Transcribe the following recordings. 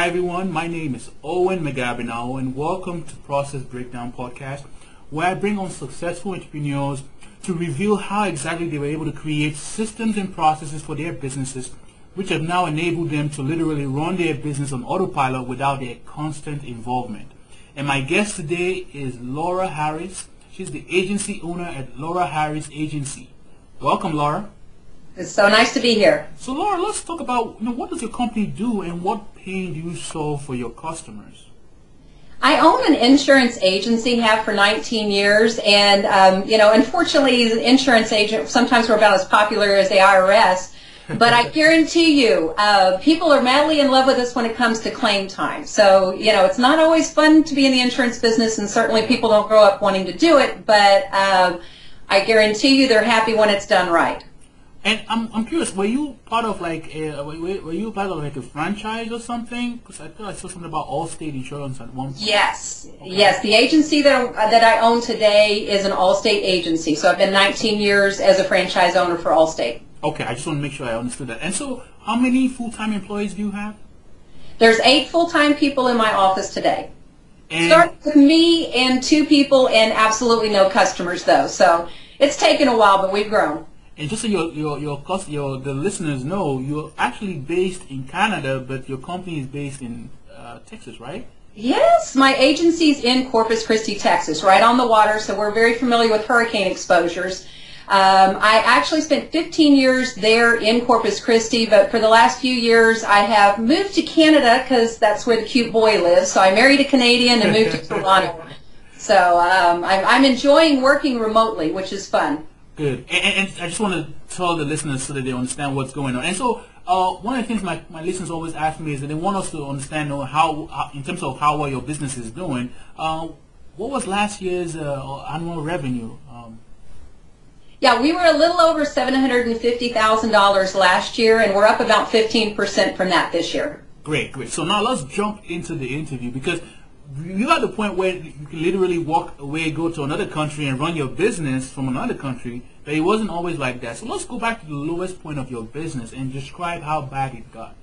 Hi everyone, my name is Owen McGab Enaohwo and welcome to Process Breakdown Podcast where I bring on successful entrepreneurs to reveal how exactly they were able to create systems and processes for their businesses which have now enabled them to literally run their business on autopilot without their constant involvement. And my guest today is Laura Harris. She's the agency owner at Laura Harris Agency. Welcome, Laura. It's so nice to be here. So, Laura, let's talk about you know what does your company do and what pain do you solve for your customers? I own an insurance agency, have for 19 years, and um, you know, unfortunately, as an insurance agent, sometimes we're about as popular as the IRS. But I guarantee you, uh, people are madly in love with us when it comes to claim time. So, you know, it's not always fun to be in the insurance business, and certainly people don't grow up wanting to do it. But um, I guarantee you, they're happy when it's done right. And I'm, I'm curious, were you part of like a, were, were you part of like a franchise or something? Because I thought I saw something about Allstate Insurance at one point. Yes, okay. yes. The agency that that I own today is an Allstate agency. So I've been 19 years as a franchise owner for Allstate. Okay, I just want to make sure I understood that. And so, how many full-time employees do you have? There's eight full-time people in my office today. And Start with me and two people, and absolutely no customers though. So it's taken a while, but we've grown. And just so your your your, your the listeners know, you're actually based in Canada, but your company is based in uh, Texas, right? Yes, my agency's in Corpus Christi, Texas, right on the water, so we're very familiar with hurricane exposures. Um, I actually spent 15 years there in Corpus Christi, but for the last few years I have moved to Canada because that's where the cute boy lives. So I married a Canadian and moved to Toronto. So um, I'm, I'm enjoying working remotely, which is fun. Good. And, and, I just want to tell the listeners so that they understand what's going on. And so uh, one of the things my, my listeners always ask me is that they want us to understand you know, how, how, in terms of how well your business is doing, uh, what was last year's uh, annual revenue? Um, yeah, we were a little over $750,000 last year, and we're up about 15% from that this year. Great, great. So now let's jump into the interview because you're at the point where you can literally walk away, go to another country, and run your business from another country. But it wasn't always like that. So let's go back to the lowest point of your business and describe how bad it got.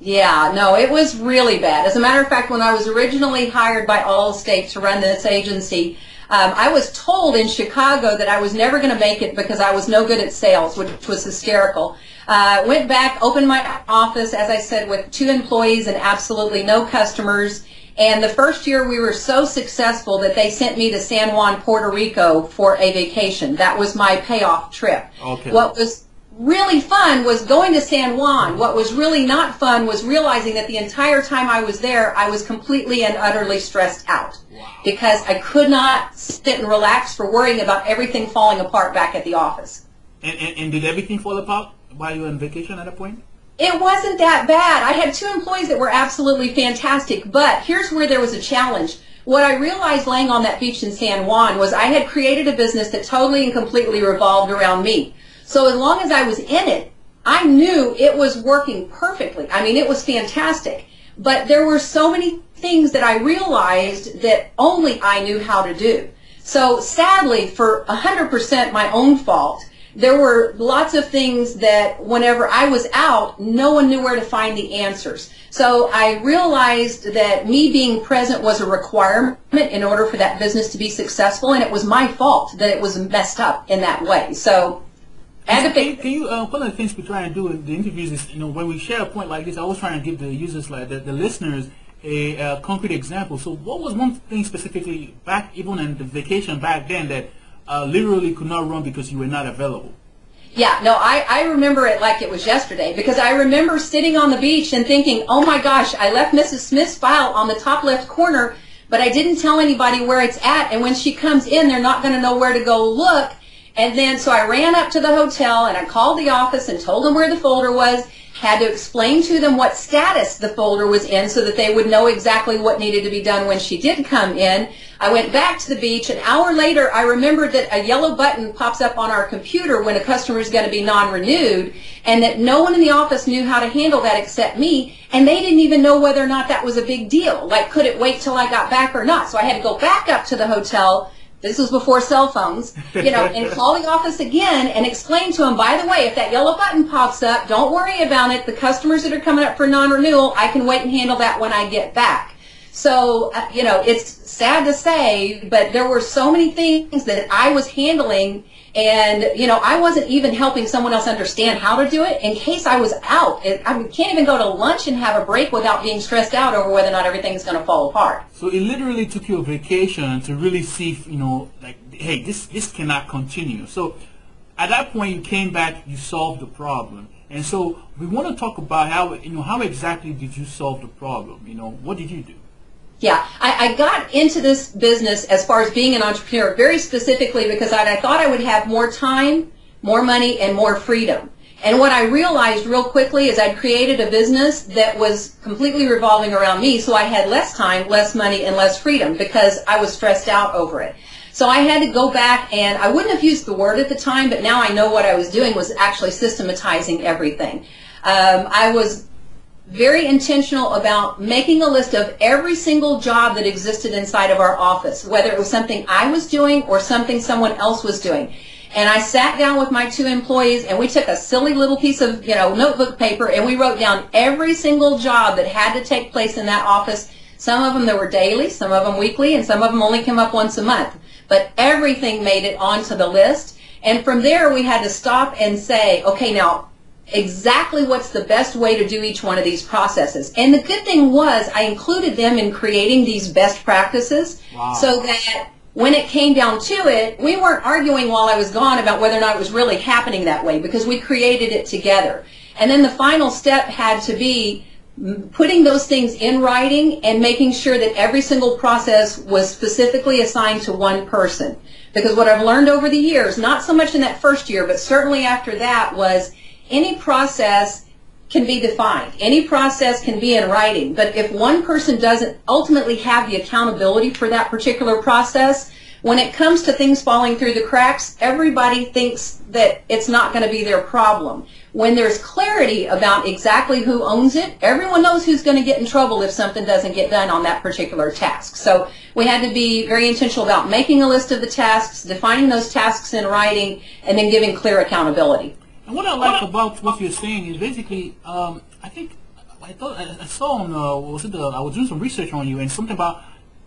Yeah, no, it was really bad. As a matter of fact, when I was originally hired by Allstate to run this agency, um, I was told in Chicago that I was never going to make it because I was no good at sales, which was hysterical. Uh, went back, opened my office, as I said, with two employees and absolutely no customers. And the first year we were so successful that they sent me to San Juan, Puerto Rico for a vacation. That was my payoff trip. Okay. What was really fun was going to San Juan. What was really not fun was realizing that the entire time I was there, I was completely and utterly stressed out. Wow. Because I could not sit and relax for worrying about everything falling apart back at the office. And, and, and did everything fall apart while you were on vacation at a point? It wasn't that bad. I had two employees that were absolutely fantastic, but here's where there was a challenge. What I realized laying on that beach in San Juan was I had created a business that totally and completely revolved around me. So as long as I was in it, I knew it was working perfectly. I mean, it was fantastic. But there were so many things that I realized that only I knew how to do. So sadly, for 100% my own fault, there were lots of things that whenever I was out, no one knew where to find the answers. So I realized that me being present was a requirement in order for that business to be successful, and it was my fault that it was messed up in that way. So can, can, you, uh, one of the things we try and do in the interviews is, you know, when we share a point like this, I always try and give the users, like the, the listeners, a, a concrete example. So what was one thing specifically back, even in the vacation back then, that uh, literally could not run because you were not available. Yeah, no, I, I remember it like it was yesterday because I remember sitting on the beach and thinking, oh my gosh, I left Mrs. Smith's file on the top left corner, but I didn't tell anybody where it's at. And when she comes in, they're not going to know where to go look. And then, so I ran up to the hotel and I called the office and told them where the folder was had to explain to them what status the folder was in so that they would know exactly what needed to be done when she did come in. I went back to the beach. An hour later, I remembered that a yellow button pops up on our computer when a customer is going to be non-renewed and that no one in the office knew how to handle that except me and they didn't even know whether or not that was a big deal. Like, could it wait till I got back or not? So I had to go back up to the hotel this was before cell phones, you know, and call the office again and explain to them, by the way, if that yellow button pops up, don't worry about it. The customers that are coming up for non-renewal, I can wait and handle that when I get back. So, uh, you know, it's sad to say, but there were so many things that I was handling and, you know, I wasn't even helping someone else understand how to do it in case I was out. I mean, can't even go to lunch and have a break without being stressed out over whether or not everything's going to fall apart. So it literally took you a vacation to really see, if, you know, like, hey, this, this cannot continue. So at that point, you came back, you solved the problem. And so we want to talk about how, you know, how exactly did you solve the problem? You know, what did you do? Yeah, I, I, got into this business as far as being an entrepreneur very specifically because I, I thought I would have more time, more money, and more freedom. And what I realized real quickly is I'd created a business that was completely revolving around me, so I had less time, less money, and less freedom because I was stressed out over it. So I had to go back and I wouldn't have used the word at the time, but now I know what I was doing was actually systematizing everything. Um, I was very intentional about making a list of every single job that existed inside of our office, whether it was something I was doing or something someone else was doing. And I sat down with my two employees and we took a silly little piece of, you know, notebook paper and we wrote down every single job that had to take place in that office. Some of them that were daily, some of them weekly, and some of them only came up once a month. But everything made it onto the list. And from there we had to stop and say, okay, now exactly what's the best way to do each one of these processes. And the good thing was I included them in creating these best practices wow. so that when it came down to it, we weren't arguing while I was gone about whether or not it was really happening that way because we created it together. And then the final step had to be putting those things in writing and making sure that every single process was specifically assigned to one person. Because what I've learned over the years, not so much in that first year, but certainly after that, was any process can be defined. Any process can be in writing. But if one person doesn't ultimately have the accountability for that particular process, when it comes to things falling through the cracks, everybody thinks that it's not going to be their problem. When there's clarity about exactly who owns it, everyone knows who's going to get in trouble if something doesn't get done on that particular task. So we had to be very intentional about making a list of the tasks, defining those tasks in writing, and then giving clear accountability. And what I like about what you're saying is basically, um, I think I thought I saw on uh, was it the, I was doing some research on you and something about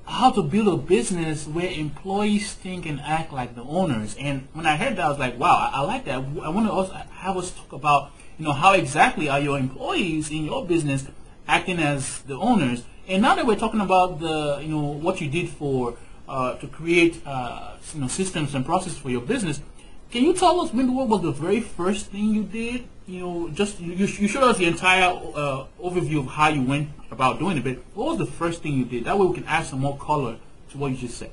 how to build a business where employees think and act like the owners. And when I heard that, I was like, wow, I, I like that. I want to also have us talk about, you know, how exactly are your employees in your business acting as the owners. And now that we're talking about the, you know, what you did for uh, to create, uh, you know, systems and processes for your business, can you tell us maybe what was the very first thing you did? You know, just you, you showed us the entire uh, overview of how you went about doing it, but what was the first thing you did? That way we can add some more color to what you just said.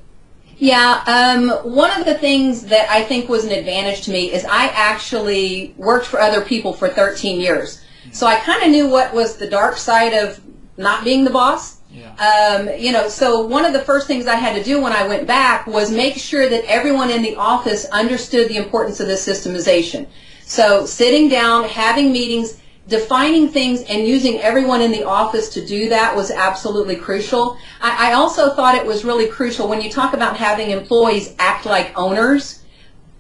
Yeah, um, one of the things that I think was an advantage to me is I actually worked for other people for 13 years. So I kind of knew what was the dark side of not being the boss yeah. Um, you know, so one of the first things I had to do when I went back was make sure that everyone in the office understood the importance of this systemization. So sitting down, having meetings, defining things and using everyone in the office to do that was absolutely crucial. I, I, also thought it was really crucial when you talk about having employees act like owners.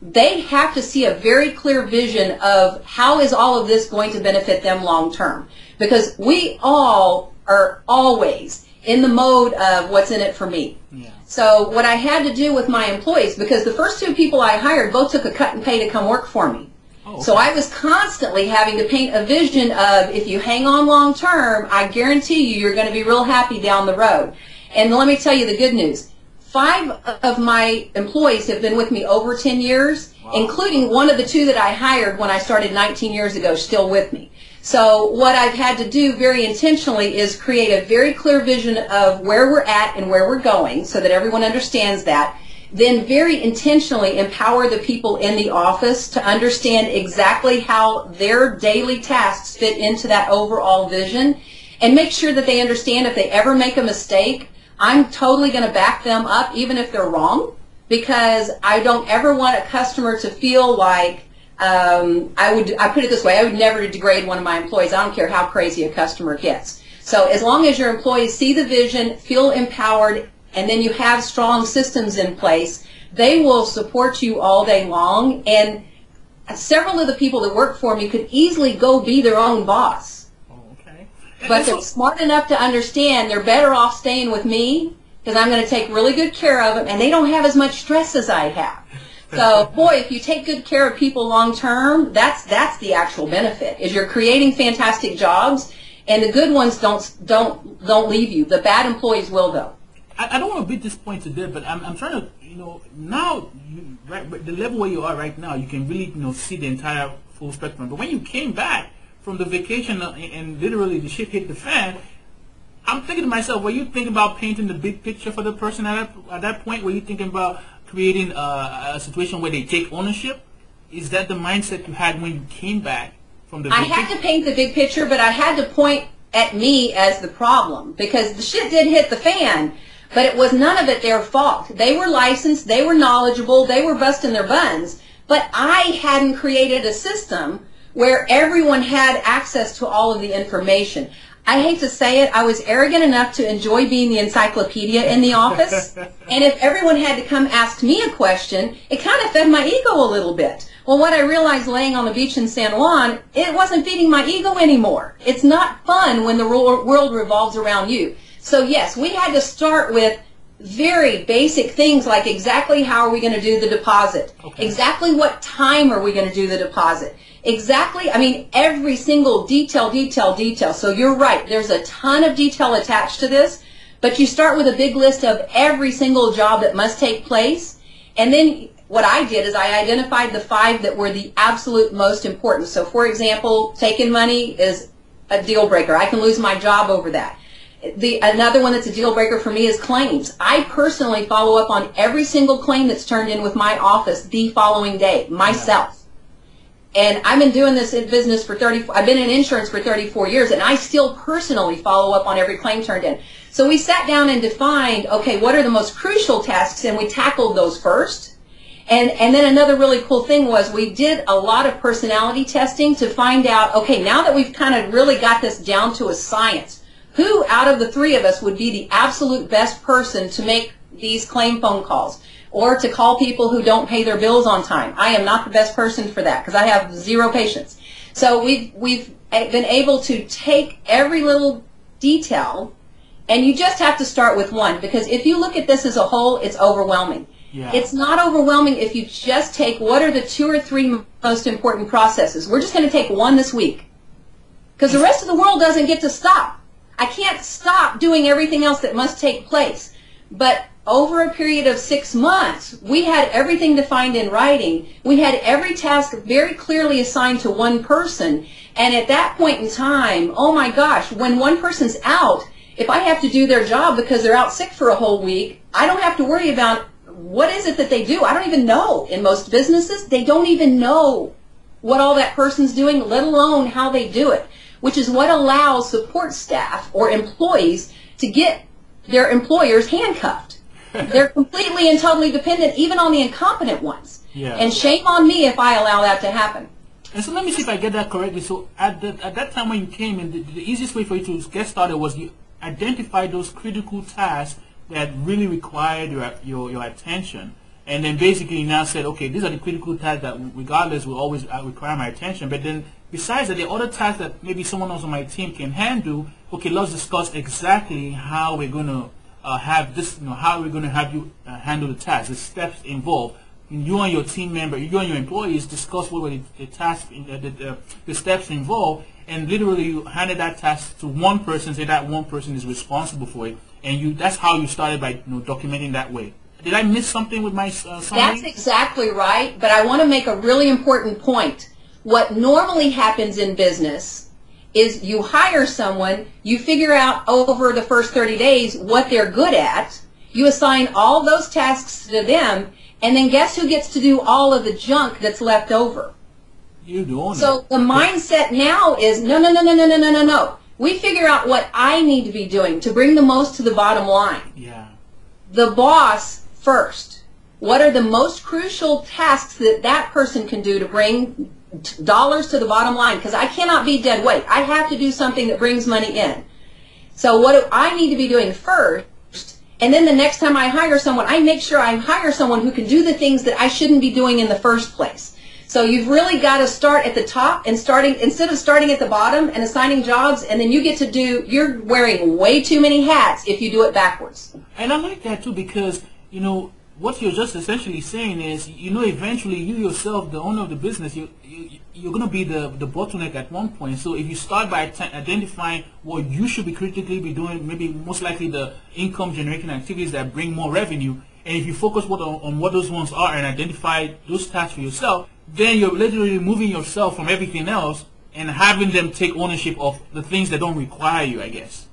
They have to see a very clear vision of how is all of this going to benefit them long term. Because we all are always in the mode of what's in it for me. Yeah. So what I had to do with my employees, because the first two people I hired both took a cut and pay to come work for me. Oh. So I was constantly having to paint a vision of if you hang on long term, I guarantee you you're going to be real happy down the road. And let me tell you the good news. Five of my employees have been with me over 10 years, wow. including one of the two that I hired when I started 19 years ago, still with me. So what I've had to do very intentionally is create a very clear vision of where we're at and where we're going so that everyone understands that. Then very intentionally empower the people in the office to understand exactly how their daily tasks fit into that overall vision and make sure that they understand if they ever make a mistake, I'm totally going to back them up even if they're wrong because I don't ever want a customer to feel like um, I would I put it this way: I would never degrade one of my employees. I don't care how crazy a customer gets. So as long as your employees see the vision, feel empowered, and then you have strong systems in place, They will support you all day long and several of the people that work for me could easily go be their own boss. Oh, okay. But they're smart enough to understand they're better off staying with me because I'm going to take really good care of them and they don't have as much stress as I have. So, boy, if you take good care of people long term, that's that's the actual benefit. Is you're creating fantastic jobs, and the good ones don't don't don't leave you. The bad employees will though. I, I don't want to beat this point to death, but I'm, I'm trying to, you know, now, you, right, the level where you are right now, you can really, you know, see the entire full spectrum. But when you came back from the vacation uh, and literally the shit hit the fan, I'm thinking to myself, were you thinking about painting the big picture for the person at that, at that point? Were you thinking about creating a, a situation where they take ownership? Is that the mindset you had when you came back from the I had to paint the big picture, but I had to point at me as the problem because the shit did hit the fan, but it was none of it their fault. They were licensed, they were knowledgeable, they were busting their buns, but I hadn't created a system where everyone had access to all of the information. I hate to say it, I was arrogant enough to enjoy being the encyclopedia in the office. and if everyone had to come ask me a question, it kind of fed my ego a little bit. Well, what I realized laying on the beach in San Juan, it wasn't feeding my ego anymore. It's not fun when the world revolves around you. So yes, we had to start with very basic things like exactly how are we going to do the deposit? Okay. Exactly what time are we going to do the deposit? Exactly, I mean, every single detail, detail, detail. So you're right, there's a ton of detail attached to this, but you start with a big list of every single job that must take place, and then what I did is I identified the five that were the absolute most important. So for example, taking money is a deal breaker. I can lose my job over that. The, another one that's a deal breaker for me is claims. I personally follow up on every single claim that's turned in with my office the following day, myself. And I've been doing this in business for 30, I've been in insurance for 34 years and I still personally follow up on every claim turned in. So we sat down and defined, okay, what are the most crucial tasks and we tackled those first. And, and then another really cool thing was we did a lot of personality testing to find out, okay, now that we've kind of really got this down to a science, who out of the three of us would be the absolute best person to make these claim phone calls? Or to call people who don't pay their bills on time. I am not the best person for that because I have zero patience. So we've, we've been able to take every little detail and you just have to start with one because if you look at this as a whole, it's overwhelming. Yeah. It's not overwhelming if you just take what are the two or three most important processes. We're just going to take one this week because the rest of the world doesn't get to stop. I can't stop doing everything else that must take place. But over a period of six months, we had everything defined in writing. We had every task very clearly assigned to one person. And at that point in time, oh my gosh, when one person's out, if I have to do their job because they're out sick for a whole week, I don't have to worry about what is it that they do. I don't even know. In most businesses, they don't even know what all that person's doing, let alone how they do it, which is what allows support staff or employees to get their employers handcuffed. They're completely and totally dependent even on the incompetent ones. Yeah. And shame on me if I allow that to happen. And so let me see if I get that correctly. So at, the, at that time when you came in, the, the easiest way for you to get started was you identify those critical tasks that really required your, your, your attention. And then basically now said, okay, these are the critical tasks that regardless will always uh, require my attention. But then besides that, the other tasks that maybe someone else on my team can handle, okay, let's discuss exactly how we're going to uh, have this, you know, how we're going to have you uh, handle the task, the steps involved. You and your team member, you and your employees discuss what were the, the tasks, uh, the, the, the, steps involved, and literally you handed that task to one person, say that one person is responsible for it, and you that's how you started by you know, documenting that way. Did I miss something with my uh, summary? That's exactly right, but I want to make a really important point. What normally happens in business is you hire someone, you figure out over the first 30 days what they're good at, you assign all those tasks to them, and then guess who gets to do all of the junk that's left over? You doing it. So the mindset now is no, no, no, no, no, no, no, no, no. We figure out what I need to be doing to bring the most to the bottom line. Yeah. The boss first. What are the most crucial tasks that that person can do to bring dollars to the bottom line because I cannot be dead weight. I have to do something that brings money in. So what do I need to be doing first And then the next time I hire someone, I make sure I hire someone who can do the things that I shouldn't be doing in the first place. So you've really got to start at the top and starting instead of starting at the bottom and assigning jobs and then you get to do you're wearing way too many hats if you do it backwards. And I like that too because, you know, what you're just essentially saying is, you know, eventually you yourself, the owner of the business, you, you you're going to be the the bottleneck at one point. So if you start by identifying what you should be critically be doing, maybe most likely the income generating activities that bring more revenue, and if you focus what on, on what those ones are and identify those tasks for yourself, then you're literally removing yourself from everything else and having them take ownership of the things that don't require you, I guess.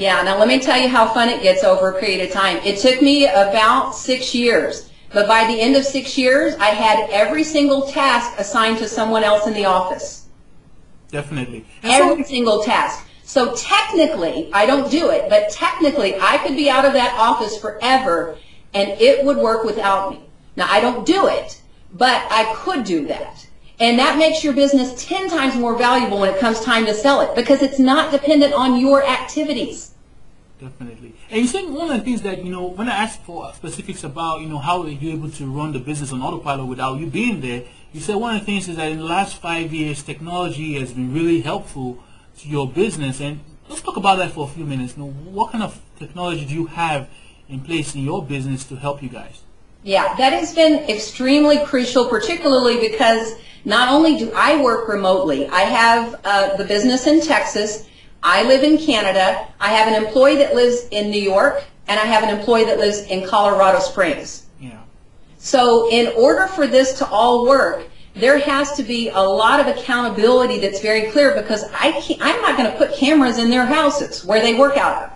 Yeah, now let me tell you how fun it gets over a period of time. It took me about six years, but by the end of six years, I had every single task assigned to someone else in the office. Definitely. Every single task. So technically, I don't do it, but technically, I could be out of that office forever and it would work without me. Now, I don't do it, but I could do that. And that makes your business 10 times more valuable when it comes time to sell it because it's not dependent on your activities. Definitely. And you said one of the things that, you know, when I asked for specifics about, you know, how you're able to run the business on autopilot without you being there, you said one of the things is that in the last five years, technology has been really helpful to your business. And let's talk about that for a few minutes. You know, what kind of technology do you have in place in your business to help you guys? Yeah, that has been extremely crucial, particularly because not only do I work remotely, I have uh, the business in Texas, I live in Canada, I have an employee that lives in New York, and I have an employee that lives in Colorado Springs. Yeah. So in order for this to all work, there has to be a lot of accountability that's very clear because I can't, I'm not going to put cameras in their houses where they work out of.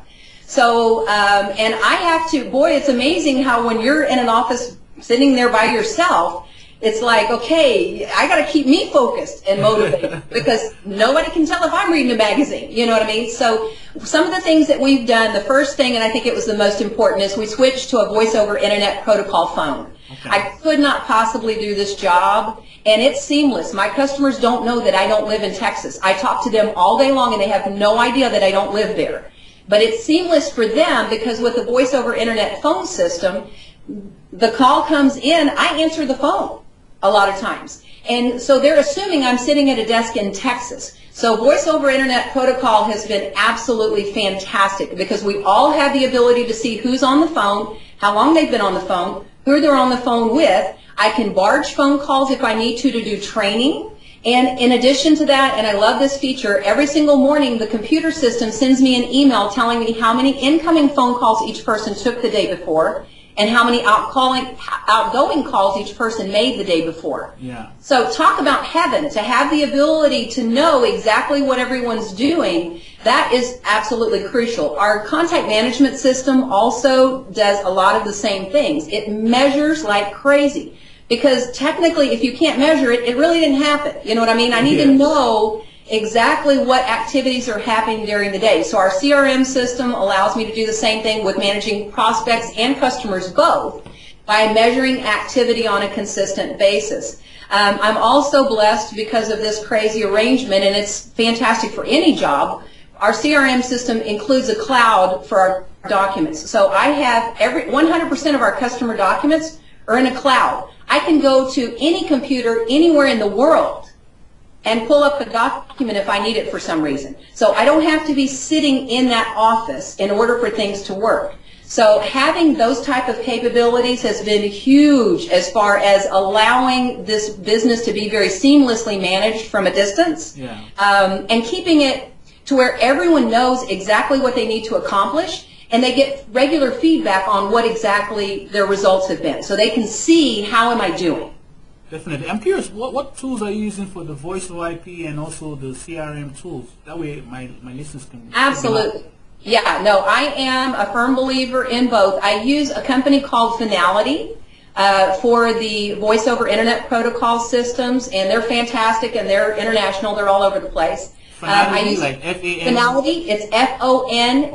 So, um, and I have to, boy, it's amazing how when you're in an office sitting there by yourself, it's like, okay, I got to keep me focused and motivated because nobody can tell if I'm reading a magazine. You know what I mean? So some of the things that we've done, the first thing, and I think it was the most important, is we switched to a voice over internet protocol phone. Okay. I could not possibly do this job, and it's seamless. My customers don't know that I don't live in Texas. I talk to them all day long, and they have no idea that I don't live there. But it's seamless for them because with the voice over internet phone system, the call comes in, I answer the phone a lot of times. And so they're assuming I'm sitting at a desk in Texas. So voice over internet protocol has been absolutely fantastic because we all have the ability to see who's on the phone, how long they've been on the phone, who they're on the phone with. I can barge phone calls if I need to to do training. And in addition to that, and I love this feature, every single morning the computer system sends me an email telling me how many incoming phone calls each person took the day before and how many outcalling, outgoing calls each person made the day before. Yeah. So talk about heaven, to have the ability to know exactly what everyone's doing, that is absolutely crucial. Our contact management system also does a lot of the same things. It measures like crazy. Because technically, if you can't measure it, it really didn't happen. You know what I mean? I need yes. to know exactly what activities are happening during the day. So our CRM system allows me to do the same thing with managing prospects and customers both by measuring activity on a consistent basis. Um, I'm also blessed because of this crazy arrangement, and it's fantastic for any job. Our CRM system includes a cloud for our documents. So I have every 100% of our customer documents are in a cloud. I can go to any computer anywhere in the world and pull up the document if I need it for some reason. So I don't have to be sitting in that office in order for things to work. So having those type of capabilities has been huge as far as allowing this business to be very seamlessly managed from a distance yeah. um, and keeping it to where everyone knows exactly what they need to accomplish and they get regular feedback on what exactly their results have been. So they can see how am I doing. Definitely. I'm curious, what, what tools are you using for the voice IP and also the CRM tools? That way my, my listeners can... Absolutely. Yeah, no, I am a firm believer in both. I use a company called Fonality uh, for the voice over internet protocol systems, and they're fantastic, and they're international. They're all over the place. Fonality, um, I use like F-A-N? Fonality, it's F-O-N-A-L-I-T-Y.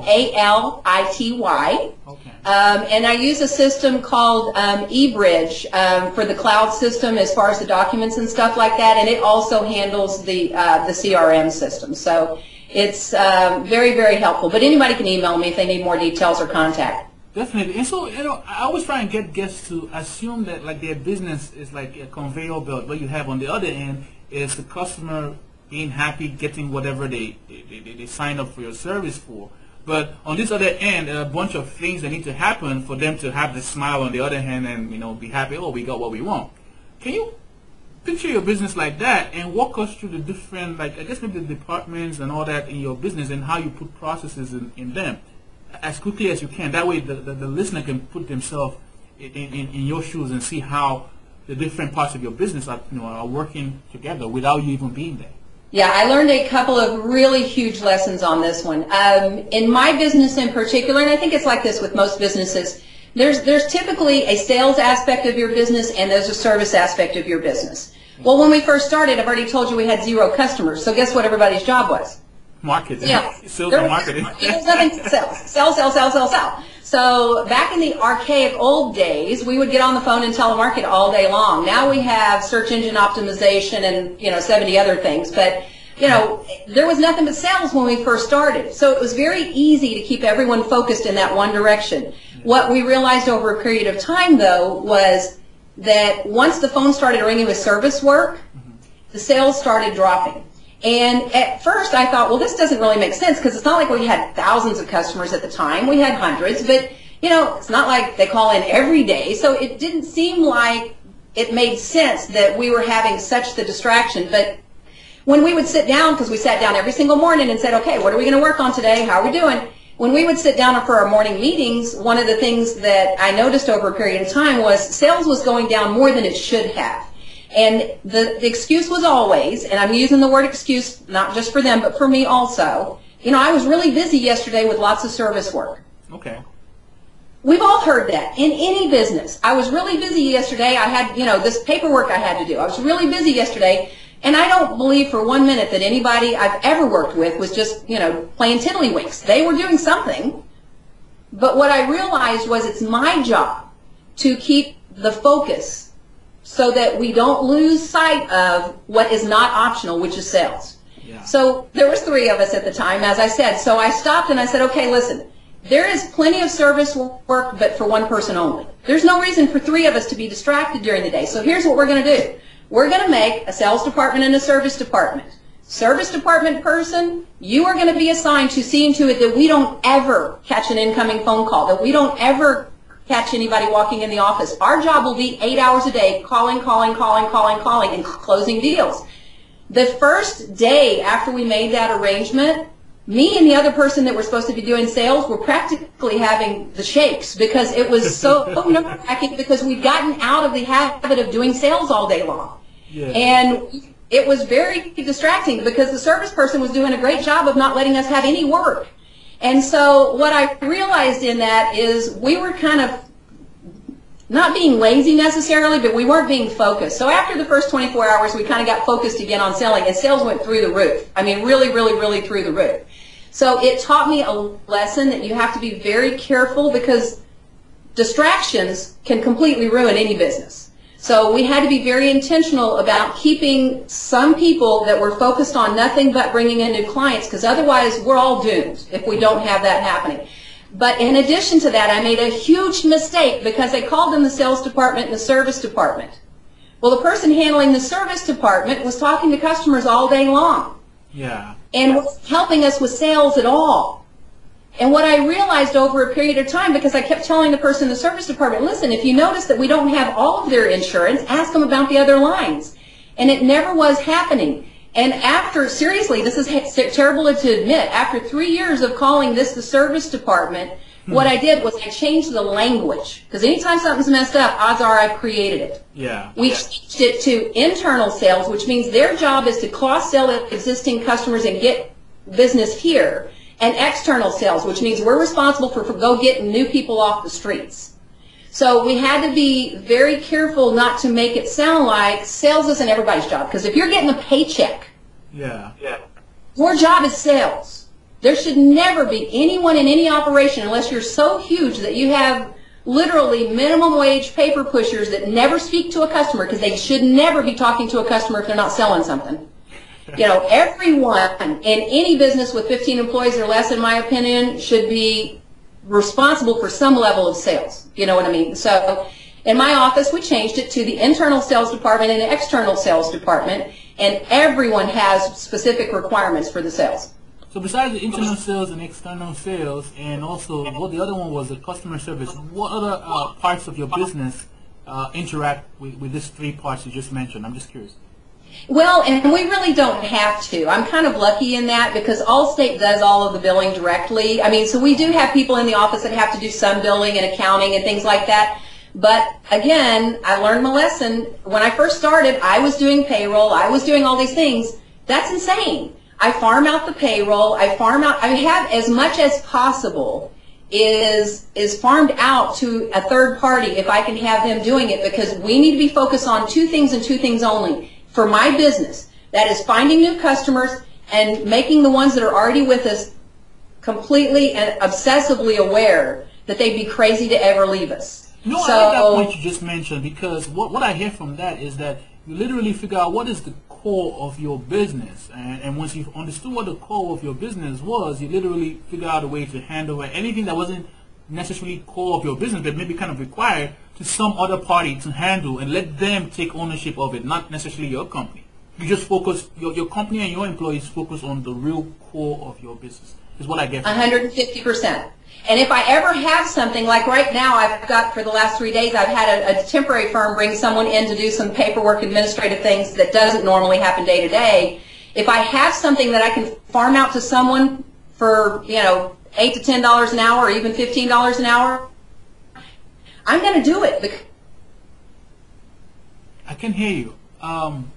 Okay. Um, and I use a system called um, eBridge um, for the cloud system as far as the documents and stuff like that, and it also handles the uh, the CRM system. So it's uh, very very helpful. But anybody can email me if they need more details or contact. Definitely. And so, you know, I always try and get guests to assume that like their business is like a conveyor belt. What you have on the other end is the customer being happy, getting whatever they, they, they, they sign up for your service for. But on this other end, there are a bunch of things that need to happen for them to have the smile on the other hand and, you know, be happy, oh, we got what we want. Can you picture your business like that and walk us through the different, like, I guess maybe the departments and all that in your business and how you put processes in, in them as quickly as you can. That way the, the, the listener can put themselves in, in, in your shoes and see how the different parts of your business are, you know, are working together without you even being there. Yeah, I learned a couple of really huge lessons on this one. Um, in my business in particular, and I think it's like this with most businesses, there's, there's typically a sales aspect of your business and there's a service aspect of your business. Well, when we first started, I've already told you we had zero customers. So guess what everybody's job was? Marketing. Yeah. Sales There and was- marketing. There's nothing to sell. Sell, sell, sell, sell, sell. So back in the archaic old days, we would get on the phone and telemarket all day long. Now we have search engine optimization and, you know, 70 other things. But, you know, there was nothing but sales when we first started. So it was very easy to keep everyone focused in that one direction. What we realized over a period of time, though, was that once the phone started ringing with service work, the sales started dropping. And at first I thought, well, this doesn't really make sense because it's not like we had thousands of customers at the time. We had hundreds, but you know, it's not like they call in every day. So it didn't seem like it made sense that we were having such the distraction. But when we would sit down, because we sat down every single morning and said, okay, what are we going to work on today? How are we doing? When we would sit down for our morning meetings, one of the things that I noticed over a period of time was sales was going down more than it should have. And the, the excuse was always, and I'm using the word excuse not just for them, but for me also, you know, I was really busy yesterday with lots of service work. Okay. We've all heard that in any business. I was really busy yesterday. I had, you know, this paperwork I had to do. I was really busy yesterday. And I don't believe for one minute that anybody I've ever worked with was just, you know, playing tiddlywinks. They were doing something. But what I realized was it's my job to keep the focus so that we don't lose sight of what is not optional, which is sales. Yeah. So there was three of us at the time, as I said. So I stopped and I said, okay, listen, there is plenty of service work, but for one person only. There's no reason for three of us to be distracted during the day. So here's what we're going to do. We're going to make a sales department and a service department. Service department person, you are going to be assigned to seeing to it that we don't ever catch an incoming phone call, that we don't ever catch anybody walking in the office. Our job will be eight hours a day, calling, calling, calling, calling, calling, and closing deals. The first day after we made that arrangement, me and the other person that were supposed to be doing sales were practically having the shakes because it was so nerve-wracking because we'd gotten out of the habit of doing sales all day long. Yeah. And it was very distracting because the service person was doing a great job of not letting us have any work. And so what I realized in that is we were kind of not being lazy necessarily, but we weren't being focused. So after the first 24 hours, we kind of got focused again on selling, and sales went through the roof. I mean, really, really, really through the roof. So it taught me a lesson that you have to be very careful because distractions can completely ruin any business. So we had to be very intentional about keeping some people that were focused on nothing but bringing in new clients because otherwise we're all doomed if we don't have that happening. But in addition to that, I made a huge mistake because I called them the sales department and the service department. Well, the person handling the service department was talking to customers all day long Yeah. and was helping us with sales at all. And what I realized over a period of time, because I kept telling the person in the service department, listen, if you notice that we don't have all of their insurance, ask them about the other lines. And it never was happening. And after, seriously, this is terrible to admit, after three years of calling this the service department, hmm. what I did was I changed the language. Because anytime something's messed up, odds are I've created it. Yeah. We changed it to internal sales, which means their job is to cross-sell existing customers and get business here. And external sales, which means we're responsible for, for go getting new people off the streets. So we had to be very careful not to make it sound like sales isn't everybody's job. Because if you're getting a paycheck, Yeah. your job is sales. There should never be anyone in any operation unless you're so huge that you have literally minimum wage paper pushers that never speak to a customer because they should never be talking to a customer if they're not selling something. You know, everyone in any business with 15 employees or less, in my opinion, should be responsible for some level of sales. You know what I mean? So in my office, we changed it to the internal sales department and the external sales department, and everyone has specific requirements for the sales. So besides the internal sales and external sales, and also what the other one was the customer service, what other uh, parts of your business uh, interact with, with these three parts you just mentioned? I'm just curious. Well, and we really don't have to. I'm kind of lucky in that because Allstate does all of the billing directly. I mean, so we do have people in the office that have to do some billing and accounting and things like that. But again, I learned my lesson. When I first started, I was doing payroll. I was doing all these things. That's insane. I farm out the payroll. I farm out, I have as much as possible is, is farmed out to a third party if I can have them doing it because we need to be focused on two things and two things only. For my business, that is finding new customers and making the ones that are already with us completely and obsessively aware that they'd be crazy to ever leave us. No, so, I like that point you just mentioned because what, what I hear from that is that you literally figure out what is the core of your business. And, and once you've understood what the core of your business was, you literally figure out a way to handle anything that wasn't necessarily core of your business, but maybe kind of required to some other party to handle and let them take ownership of it, not necessarily your company. You just focus, your, your company and your employees focus on the real core of your business, is what I get. 150%. And if I ever have something, like right now, I've got for the last three days, I've had a, a, temporary firm bring someone in to do some paperwork, administrative things that doesn't normally happen day to day. If I have something that I can farm out to someone for, you know, eight to ten dollars an hour, or even fifteen dollars an hour, I'm going to do it. I can hear you. Um,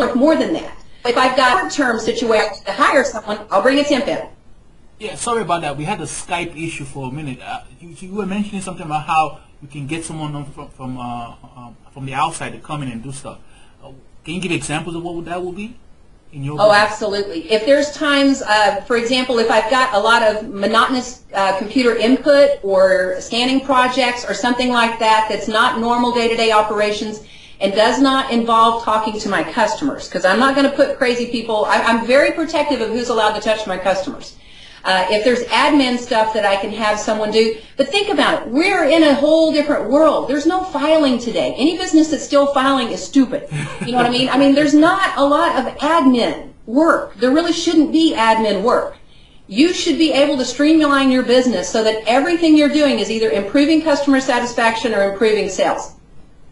work more than that. If I've got a term situation to hire someone, I'll bring a temp in. Yeah, sorry about that. We had a Skype issue for a minute. Uh, you, you, were mentioning something about how you can get someone from from uh, um, from the outside to come in and do stuff. Uh, can you give examples of what that would be? In your oh, absolutely. If there's times, uh, for example, if I've got a lot of monotonous uh, computer input or scanning projects or something like that that's not normal day-to-day operations and does not involve talking to my customers, because I'm not going to put crazy people, I, I'm very protective of who's allowed to touch my customers. Uh, if there's admin stuff that I can have someone do. But think about it. We're in a whole different world. There's no filing today. Any business that's still filing is stupid. You know what I mean? I mean, there's not a lot of admin work. There really shouldn't be admin work. You should be able to streamline your business so that everything you're doing is either improving customer satisfaction or improving sales.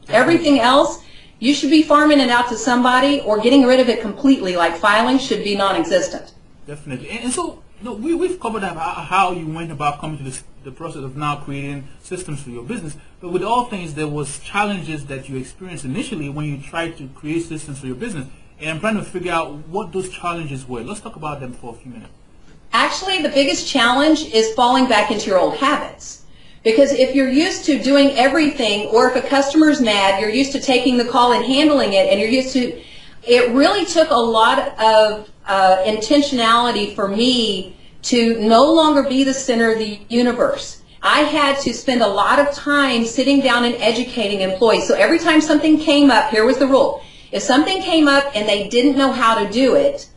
Everything else, you should be farming it out to somebody or getting rid of it completely, like filing should be non-existent. Definitely. And so no, we, we've covered how you went about coming to this, the process of now creating systems for your business. But with all things, there was challenges that you experienced initially when you tried to create systems for your business. And I'm trying to figure out what those challenges were. Let's talk about them for a few minutes. Actually, the biggest challenge is falling back into your old habits. Because if you're used to doing everything, or if a customer's mad, you're used to taking the call and handling it, and you're used to, it really took a lot of uh, intentionality for me to no longer be the center of the universe. I had to spend a lot of time sitting down and educating employees. So every time something came up, here was the rule. If something came up and they didn't know how to do it,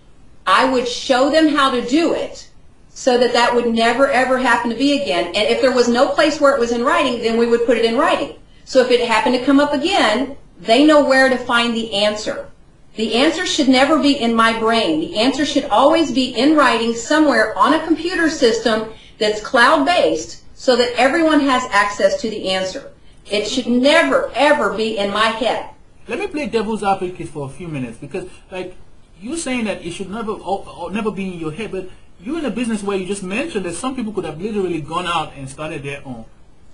I would show them how to do it so that that would never ever happen to be again. And if there was no place where it was in writing, then we would put it in writing. So if it happened to come up again, they know where to find the answer. The answer should never be in my brain. The answer should always be in writing somewhere on a computer system that's cloud-based so that everyone has access to the answer. It should never, ever be in my head. Let me play devil's advocate for a few minutes because, like, you're saying that it should never, or, or never be in your head, but you're in a business where you just mentioned that some people could have literally gone out and started their own.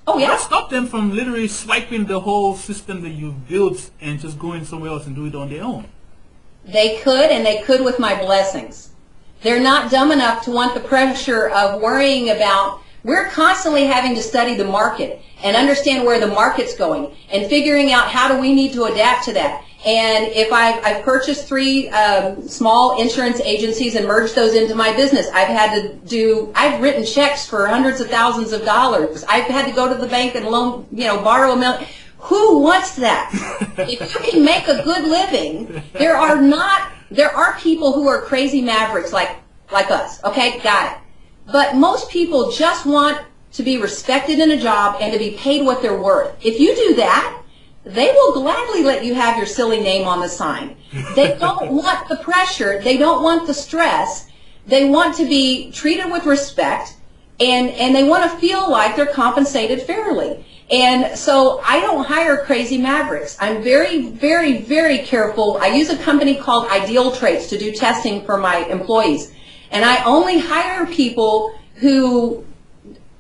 Oh yeah. What stopped them from literally swiping the whole system that you built and just going somewhere else and do it on their own? They could, and they could with my blessings. They're not dumb enough to want the pressure of worrying about, we're constantly having to study the market and understand where the market's going and figuring out how do we need to adapt to that. And if I've, I've purchased three um, small insurance agencies and merged those into my business, I've had to do, I've written checks for hundreds of thousands of dollars. I've had to go to the bank and loan, you know, borrow a million. Who wants that? if you can make a good living, there are not, there are people who are crazy mavericks like, like us. Okay, got it. but most people just want to be respected in a job and to be paid what they're worth. If you do that, they will gladly let you have your silly name on the sign. They don't want the pressure. They don't want the stress. They want to be treated with respect and, and they want to feel like they're compensated fairly. And so I don't hire crazy mavericks. I'm very, very, very careful. I use a company called Ideal Traits to do testing for my employees. And I only hire people who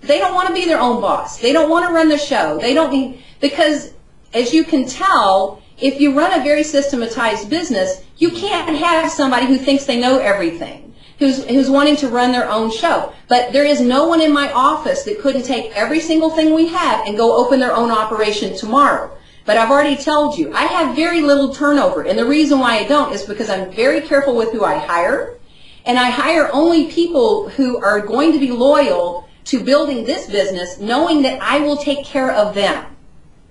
they don't want to be their own boss. They don't want to run the show. They don't need, because as you can tell, if you run a very systematized business, you can't have somebody who thinks they know everything, who's, who's wanting to run their own show. But there is no one in my office that couldn't take every single thing we have and go open their own operation tomorrow. But I've already told you, I have very little turnover. And the reason why I don't is because I'm very careful with who I hire. And I hire only people who are going to be loyal to building this business, knowing that I will take care of them.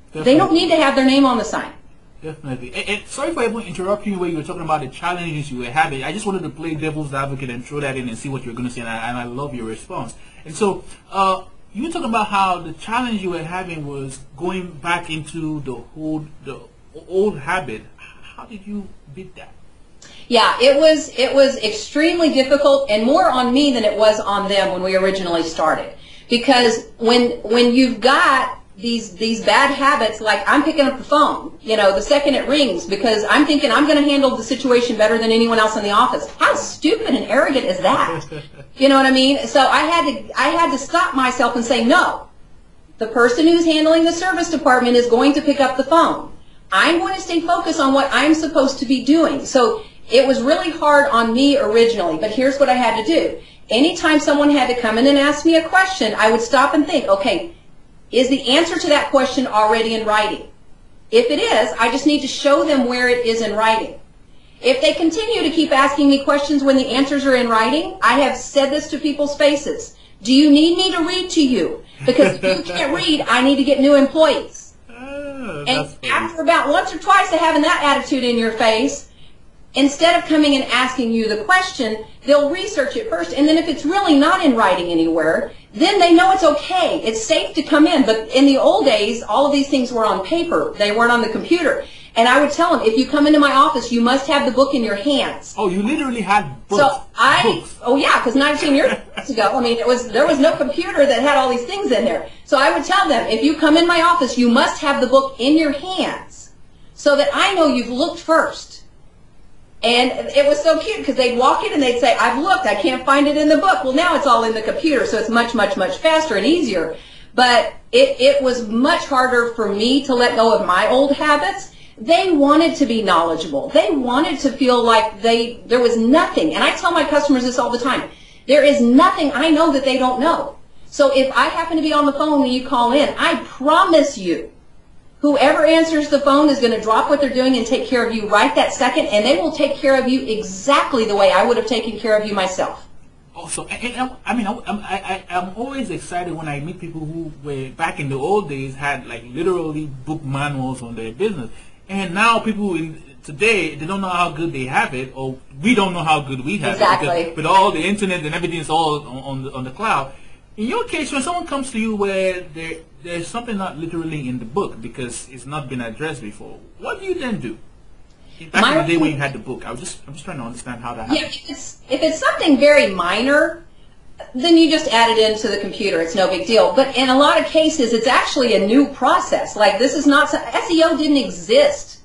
Definitely. They don't need to have their name on the sign. Definitely. And, and sorry for even interrupting you where you were talking about the challenges you were having. I just wanted to play devil's advocate and throw that in and see what you were going to say, and I, and I love your response. And so, uh, you were talking about how the challenge you were having was going back into the old, the old habit. How did you beat that? Yeah, it was it was extremely difficult and more on me than it was on them when we originally started. Because when when you've got these these bad habits like I'm picking up the phone, you know, the second it rings because I'm thinking I'm going to handle the situation better than anyone else in the office. How stupid and arrogant is that? You know what I mean? So I had to I had to stop myself and say no. The person who's handling the service department is going to pick up the phone. I'm going to stay focused on what I'm supposed to be doing. So it was really hard on me originally, but here's what I had to do. Anytime someone had to come in and ask me a question, I would stop and think, okay, is the answer to that question already in writing? If it is, I just need to show them where it is in writing. If they continue to keep asking me questions when the answers are in writing, I have said this to people's faces. Do you need me to read to you? Because if you can't read, I need to get new employees. Oh, And funny. after about once or twice of having that attitude in your face, instead of coming and asking you the question, they'll research it first. And then if it's really not in writing anywhere, then they know it's okay. It's safe to come in. But in the old days, all of these things were on paper. They weren't on the computer. And I would tell them, if you come into my office, you must have the book in your hands. Oh, you literally had books. So I, books. oh yeah, because 19 years ago, I mean, it was there was no computer that had all these things in there. So I would tell them, if you come in my office, you must have the book in your hands, so that I know you've looked first. And it was so cute because they'd walk in and they'd say, "I've looked, I can't find it in the book." Well, now it's all in the computer, so it's much, much, much faster and easier. But it, it was much harder for me to let go of my old habits they wanted to be knowledgeable. They wanted to feel like they there was nothing. And I tell my customers this all the time. There is nothing I know that they don't know. So if I happen to be on the phone when you call in, I promise you, whoever answers the phone is going to drop what they're doing and take care of you right that second, and they will take care of you exactly the way I would have taken care of you myself. Oh, also, and I, I mean, I, I'm- I, I, I'm always excited when I meet people who were back in the old days had like literally book manuals on their business, and now people in today they don't know how good they have it, or we don't know how good we have it Exactly. with all the internet and everything is all on, on the on the cloud. In your case, when someone comes to you where there there's something not literally in the book because it's not been addressed before, what do you then do? Back My- in the day when you had the book, I was just I'm just trying to understand how that Yeah, if it's, if it's something very minor, then you just add it into the computer. It's no big deal. But in a lot of cases, it's actually a new process. Like this is not, SEO didn't exist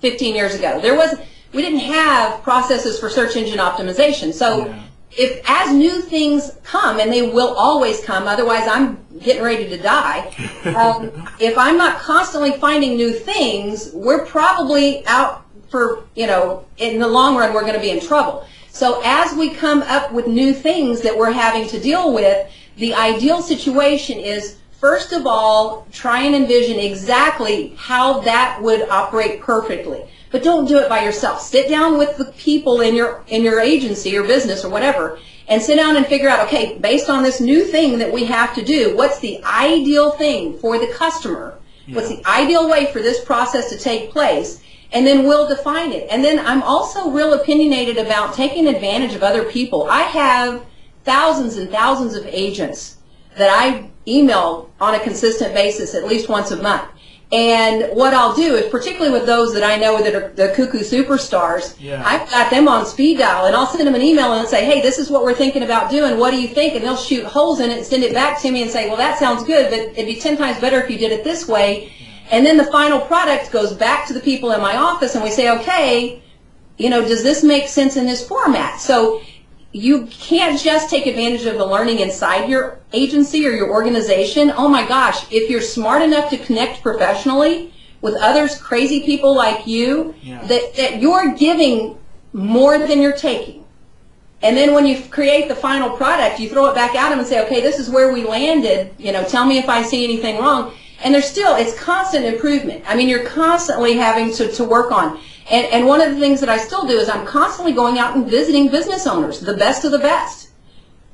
15 years ago. There was, we didn't have processes for search engine optimization. So Yeah. If as new things come, and they will always come, otherwise I'm getting ready to die. Um, if I'm not constantly finding new things, we're probably out for, you know, in the long run, we're going to be in trouble. So as we come up with new things that we're having to deal with, the ideal situation is first of all, try and envision exactly how that would operate perfectly. But don't do it by yourself. Sit down with the people in your in your agency or business or whatever and sit down and figure out, okay, based on this new thing that we have to do, what's the ideal thing for the customer? What's the ideal way for this process to take place? And then we'll define it. And then I'm also real opinionated about taking advantage of other people. I have thousands and thousands of agents that I email on a consistent basis at least once a month. And what I'll do is, particularly with those that I know that are the cuckoo superstars, Yeah. I've got them on speed dial, and I'll send them an email and say, "Hey, this is what we're thinking about doing. What do you think?" And they'll shoot holes in it and send it back to me and say, "Well, that sounds good, but it'd be ten times better if you did it this way." And then the final product goes back to the people in my office, and we say, "Okay, you know, does this make sense in this format?" So you can't just take advantage of the learning inside your agency or your organization. Oh my gosh, if you're smart enough to connect professionally with others crazy people like you, Yeah. that, that you're giving more than you're taking. And then when you create the final product, you throw it back at them and say, okay, this is where we landed. You know, tell me if I see anything wrong. And there's still, it's constant improvement. I mean, you're constantly having to, to work on. And, and one of the things that I still do is I'm constantly going out and visiting business owners, the best of the best.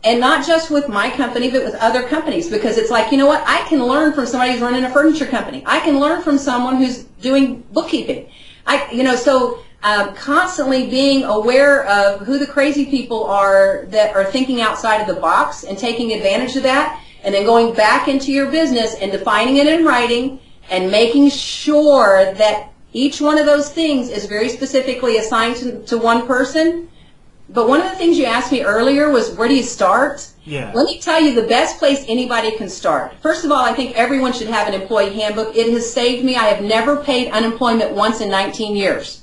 And not just with my company, but with other companies, because it's like, you know what, I can learn from somebody who's running a furniture company. I can learn from someone who's doing bookkeeping. I, you know, so um, constantly being aware of who the crazy people are that are thinking outside of the box and taking advantage of that, and then going back into your business and defining it in writing and making sure that each one of those things is very specifically assigned to, to one person. But one of the things you asked me earlier was where do you start? Yeah. Let me tell you the best place anybody can start. First of all, I think everyone should have an employee handbook. It has saved me. I have never paid unemployment once in 19 years.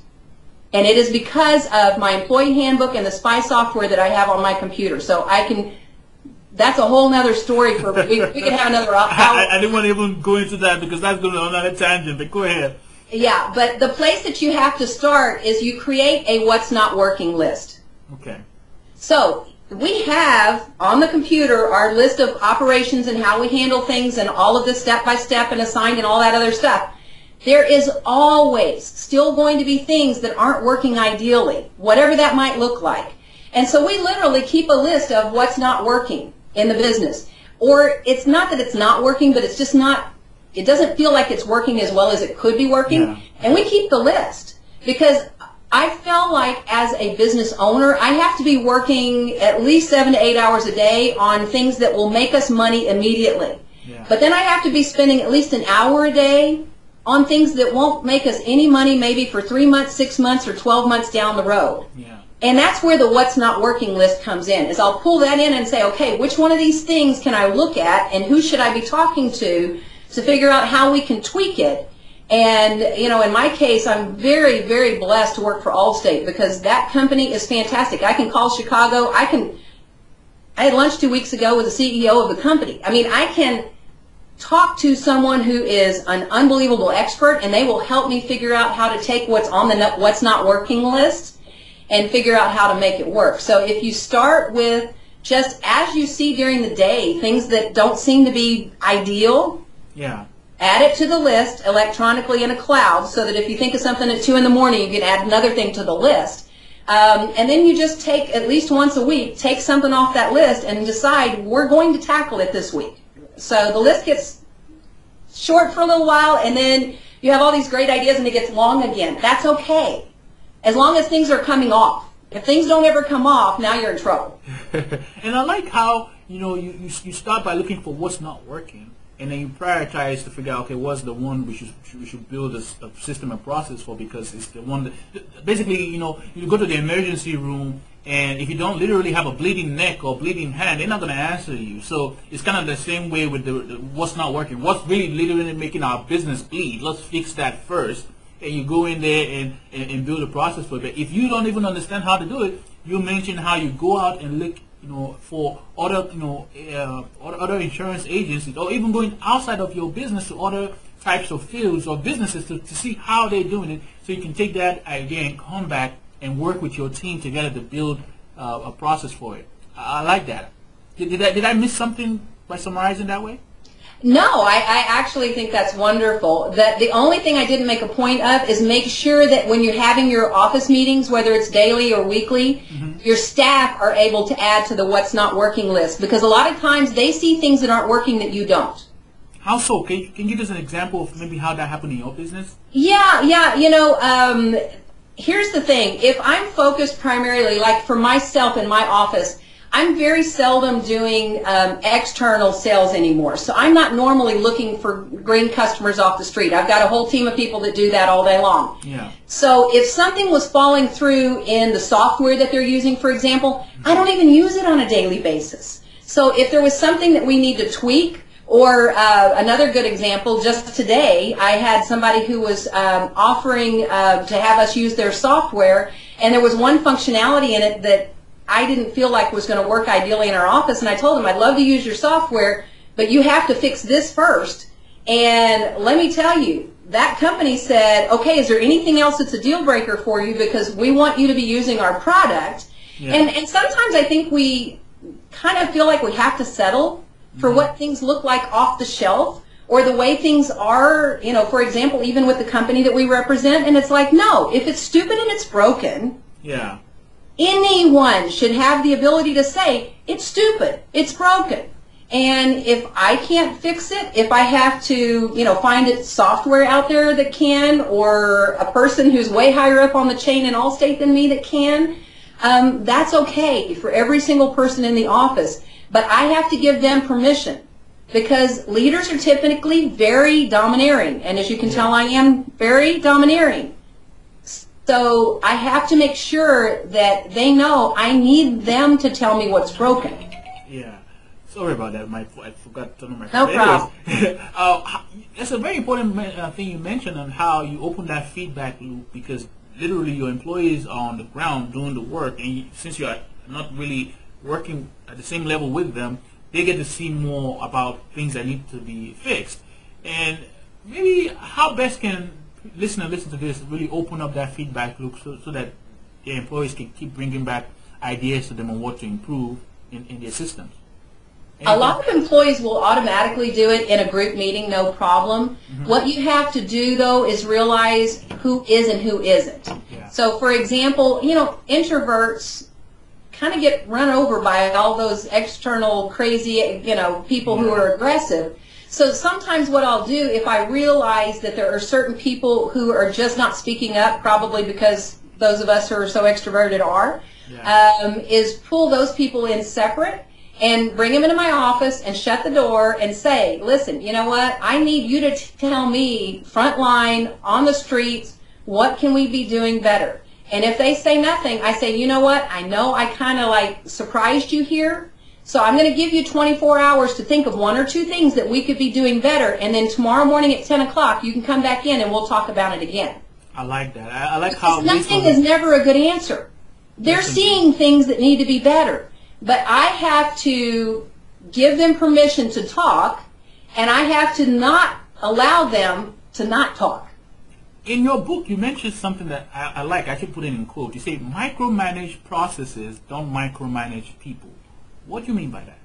And it is because of my employee handbook and the spy software that I have on my computer. So I can, that's a whole nother story for, we, we could have another hour. I, I didn't want to even go into that because that's going on another tangent, but go ahead. Yeah, but the place that you have to start is you create a what's not working list. Okay. So we have on the computer our list of operations and how we handle things and all of this step by step and assigned and all that other stuff. There is always still going to be things that aren't working ideally, whatever that might look like. And so we literally keep a list of what's not working in the business. Or it's not that it's not working, but it's just not, it doesn't feel like it's working as well as it could be working. Yeah. And we keep the list because I feel like as a business owner, I have to be working at least seven to eight hours a day on things that will make us money immediately. Yeah. But then I have to be spending at least an hour a day on things that won't make us any money maybe for three months, six months, or 12 months down the road. Yeah. And that's where the what's not working list comes in, is I'll pull that in and say, okay, which one of these things can I look at and who should I be talking to to figure out how we can tweak it. And, you know, in my case, I'm very, very blessed to work for Allstate because that company is fantastic. I can call Chicago. I can, I had lunch two weeks ago with the CEO of the company. I mean, I can talk to someone who is an unbelievable expert and they will help me figure out how to take what's on the what's not working list and figure out how to make it work. So if you start with just as you see during the day, things that don't seem to be ideal, Yeah. add it to the list electronically in a cloud so that if you think of something at 2 in the morning, you can add another thing to the list. Um, and then you just take, at least once a week, take something off that list and decide, we're going to tackle it this week. So the list gets short for a little while and then you have all these great ideas and it gets long again. That's okay. As long as things are coming off. If things don't ever come off, now you're in trouble. and I like how you know you, you you start by looking for what's not working, and then you prioritize to figure out okay what's the one we should we should build a system and process for because it's the one that basically you know you go to the emergency room and if you don't literally have a bleeding neck or bleeding hand they're not going to answer you. So it's kind of the same way with the, the what's not working. What's really literally making our business bleed? Let's fix that first. And you go in there and, and, and build a process for it. But if you don't even understand how to do it, you mention how you go out and look, you know, for other, you know, uh, other, insurance agencies, or even going outside of your business to other types of fields or businesses to, to see how they're doing it, so you can take that again, come back and work with your team together to build uh, a process for it. I, I like that. Did, did I did I miss something by summarizing that way? No, I, I actually think that's wonderful. That the only thing I didn't make a point of is make sure that when you're having your office meetings, whether it's daily or weekly, your staff are able to add to the what's not working list because a lot of times they see things that aren't working that you don't. How so? Can you, can you give us an example of maybe how that happened in your business? Yeah, yeah, you know, um, here's the thing. If I'm focused primarily, like for myself in my office, I'm very seldom doing um, external sales anymore. So I'm not normally looking for green customers off the street. I've got a whole team of people that do that all day long. Yeah. So if something was falling through in the software that they're using, for example, I don't even use it on a daily basis. So if there was something that we need to tweak, or uh, another good example, just today, I had somebody who was um, offering uh, to have us use their software, and there was one functionality in it that I didn't feel like was going to work ideally in our office, and I told them I'd love to use your software, but you have to fix this first. And let me tell you, that company said, okay, is there anything else that's a deal breaker for you because we want you to be using our product? Yeah. And, and sometimes I think we kind of feel like we have to settle for mm-hmm. what things look like off the shelf or the way things are, you know, for example, even with the company that we represent. And it's like, no, if it's stupid and it's broken, Yeah. Anyone should have the ability to say, it's stupid, it's broken. And if I can't fix it, if I have to, you know, find it software out there that can, or a person who's way higher up on the chain in Allstate than me that can, um, that's okay for every single person in the office. But I have to give them permission because leaders are typically very domineering. And as you can tell, I am very domineering. So I have to make sure that they know I need them to tell me what's broken. Yeah. Sorry about that. My I forgot to turn on my No problem. Uh, it's a very important uh, thing you mentioned on how you open that feedback loop because literally your employees are on the ground doing the work, and you, since you are not really working at the same level with them, they get to see more about things that need to be fixed. And maybe how best can listener listen to this really open up that feedback loop so, so that the employees can keep bringing back ideas to them on what to improve in, in their systems. A uh, lot of employees will automatically do it in a group meeting, no problem. Mm-hmm. What you have to do though is realize who is and who isn't. Yeah. So for example, you know, introverts kind of get run over by all those external crazy, you know, people who are aggressive. So sometimes what I'll do if I realize that there are certain people who are just not speaking up, probably because those of us who are so extroverted are, Yeah. um, is pull those people in separate and bring them into my office and shut the door and say, listen, you know what? I need you to tell me front line on the streets, what can we be doing better? And if they say nothing, I say, you know what? I know I kind of like surprised you here. So I'm going to give you 24 hours to think of one or two things that we could be doing better. And then tomorrow morning at 10 o'clock, you can come back in and we'll talk about it again. I like that. I, I like how Because nothing this is never a good answer. They're seeing things that need to be better. But I have to give them permission to talk, and I have to not allow them to not talk. in your book you mentioned something that I, I like. I should put it in quote. You say micromanage processes, don't micromanage people. What do you mean by that?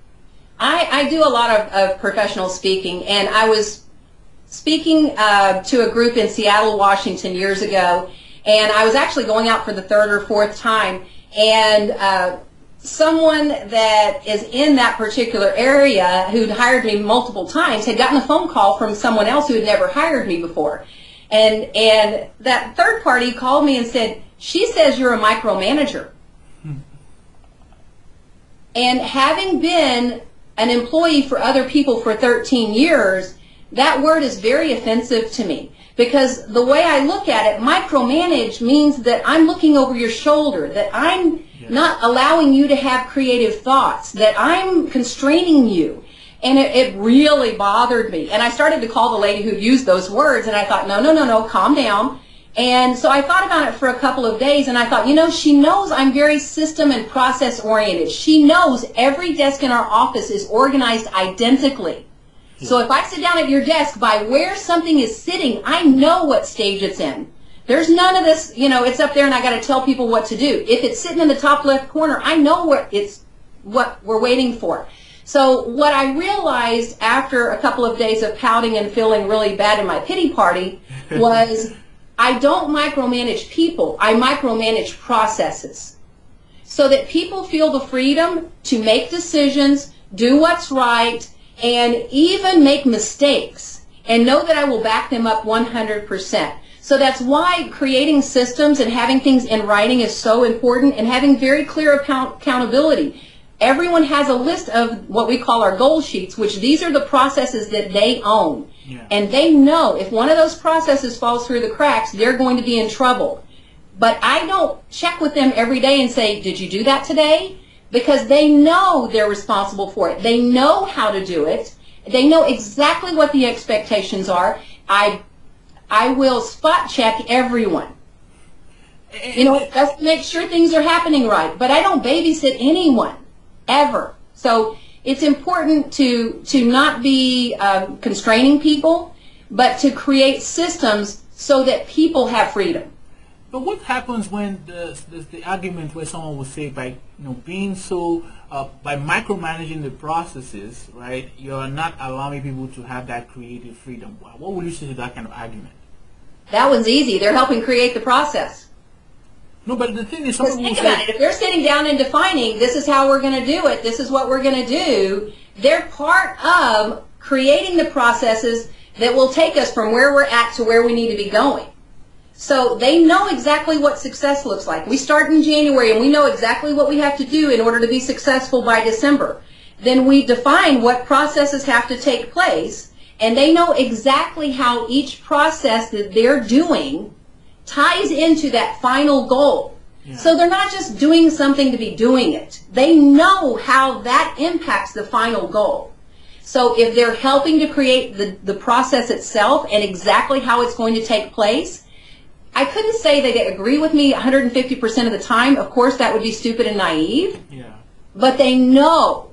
I, I do a lot of, of professional speaking, and I was speaking uh, to a group in Seattle, Washington years ago, and I was actually going out for the third or fourth time, and uh, someone that is in that particular area who'd hired me multiple times had gotten a phone call from someone else who had never hired me before. And, and that third party called me and said, she says you're a micromanager. And having been an employee for other people for 13 years, that word is very offensive to me. Because the way I look at it, micromanage means that I'm looking over your shoulder, that I'm not allowing you to have creative thoughts, that I'm constraining you. And it, it really bothered me. And I started to call the lady who used those words, and I thought, no, no, no, no, calm down. And so I thought about it for a couple of days, and I thought, you know, she knows I'm very system and process oriented. She knows every desk in our office is organized identically. So if I sit down at your desk by where something is sitting, I know what stage it's in. There's none of this, you know, it's up there and I got to tell people what to do. If it's sitting in the top left corner, I know what it's what we're waiting for. So what I realized after a couple of days of pouting and feeling really bad in my pity party was I don't micromanage people. I micromanage processes so that people feel the freedom to make decisions, do what's right, and even make mistakes and know that I will back them up 100%. So that's why creating systems and having things in writing is so important and having very clear account- accountability. everyone has a list of what we call our goal sheets, which these are the processes that they own. Yeah. And they know if one of those processes falls through the cracks, they're going to be in trouble. But I don't check with them every day and say, did you do that today? Because they know they're responsible for it. They know how to do it. They know exactly what the expectations are. I, I will spot check everyone. You know, just make sure things are happening right. But I don't babysit anyone, ever. So it's important to, to not be um, constraining people, but to create systems so that people have freedom. But what happens when the, the, the argument where someone will say by you know being so uh, by micromanaging the processes, right? You're not allowing people to have that creative freedom. What would you say to that kind of argument? That one's easy. They're helping create the process. No, but the thing is, some think about say, it. If they're sitting down and defining, this is how we're going to do it, this is what we're going to do, they're part of creating the processes that will take us from where we're at to where we need to be going. So they know exactly what success looks like. We start in January and we know exactly what we have to do in order to be successful by December. Then we define what processes have to take place and they know exactly how each process that they're doing ties into that final goal. Yeah. So they're not just doing something to be doing it. They know how that impacts the final goal. So if they're helping to create the, the process itself and exactly how it's going to take place, I couldn't say they agree with me 150% of the time. Of course, that would be stupid and naive. yeah, But they know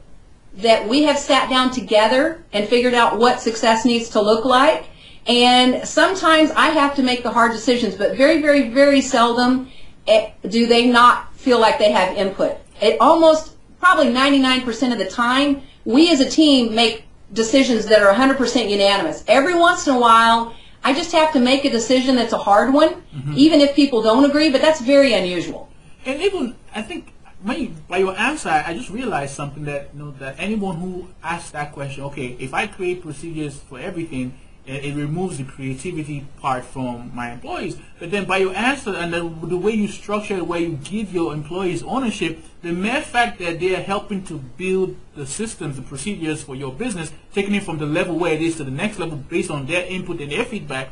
that we have sat down together and figured out what success needs to look like. And sometimes I have to make the hard decisions, but very, very, very seldom eh, do they not feel like they have input. It almost, probably 99% of the time, we as a team make decisions that are 100% unanimous. Every once in a while, I just have to make a decision that's a hard one, even if people don't agree, but that's very unusual. and even I think when you, by your answer, I just realized something that you know that anyone who asks that question, okay, if I create procedures for everything, it, it removes the creativity part from my employees. But then by your answer and the, the way you structure it, where you give your employees ownership, the mere fact that they are helping to build the systems, the procedures for your business, taking it from the level where it is to the next level based on their input and their feedback,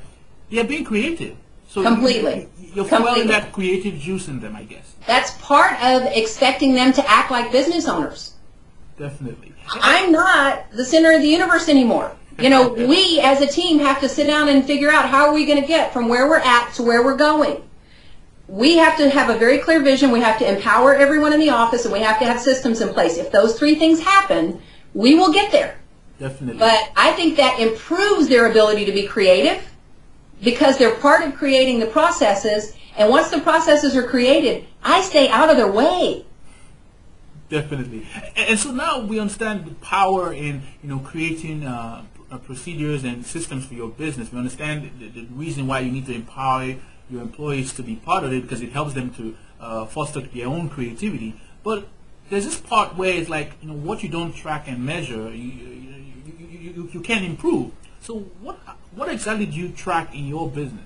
they are being creative. So Completely. you're Completely. that creative juice in them, I guess. That's part of expecting them to act like business owners. Definitely. I'm not the center of the universe anymore. You know, we as a team have to sit down and figure out how are we going to get from where we're at to where we're going. We have to have a very clear vision. We have to empower everyone in the office and we have to have systems in place. If those three things happen, we will get there. Definitely. But I think that improves their ability to be creative because they're part of creating the processes. And once the processes are created, I stay out of their way. Definitely. And, so now we understand the power in you know creating uh, uh, procedures and systems for your business. We understand the, the reason why you need to empower your employees to be part of it because it helps them to uh, foster their own creativity. But there's this part where it's like you know what you don't track and measure, you you, you, you, you, can't improve. So what what exactly do you track in your business?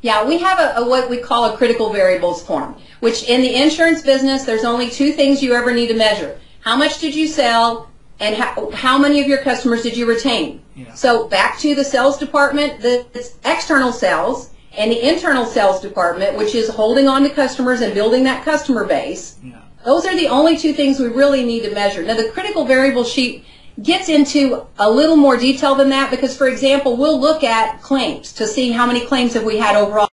Yeah, we have a, a what we call a critical variables form, which in the insurance business, there's only two things you ever need to measure. How much did you sell and how, how many of your customers did you retain? Yeah. So back to the sales department, the external sales and the internal sales department, which is holding on to customers and building that customer base. Yeah. Those are the only two things we really need to measure. Now, the critical variable sheet gets into a little more detail than that because, for example, we'll look at claims to see how many claims have we had overall.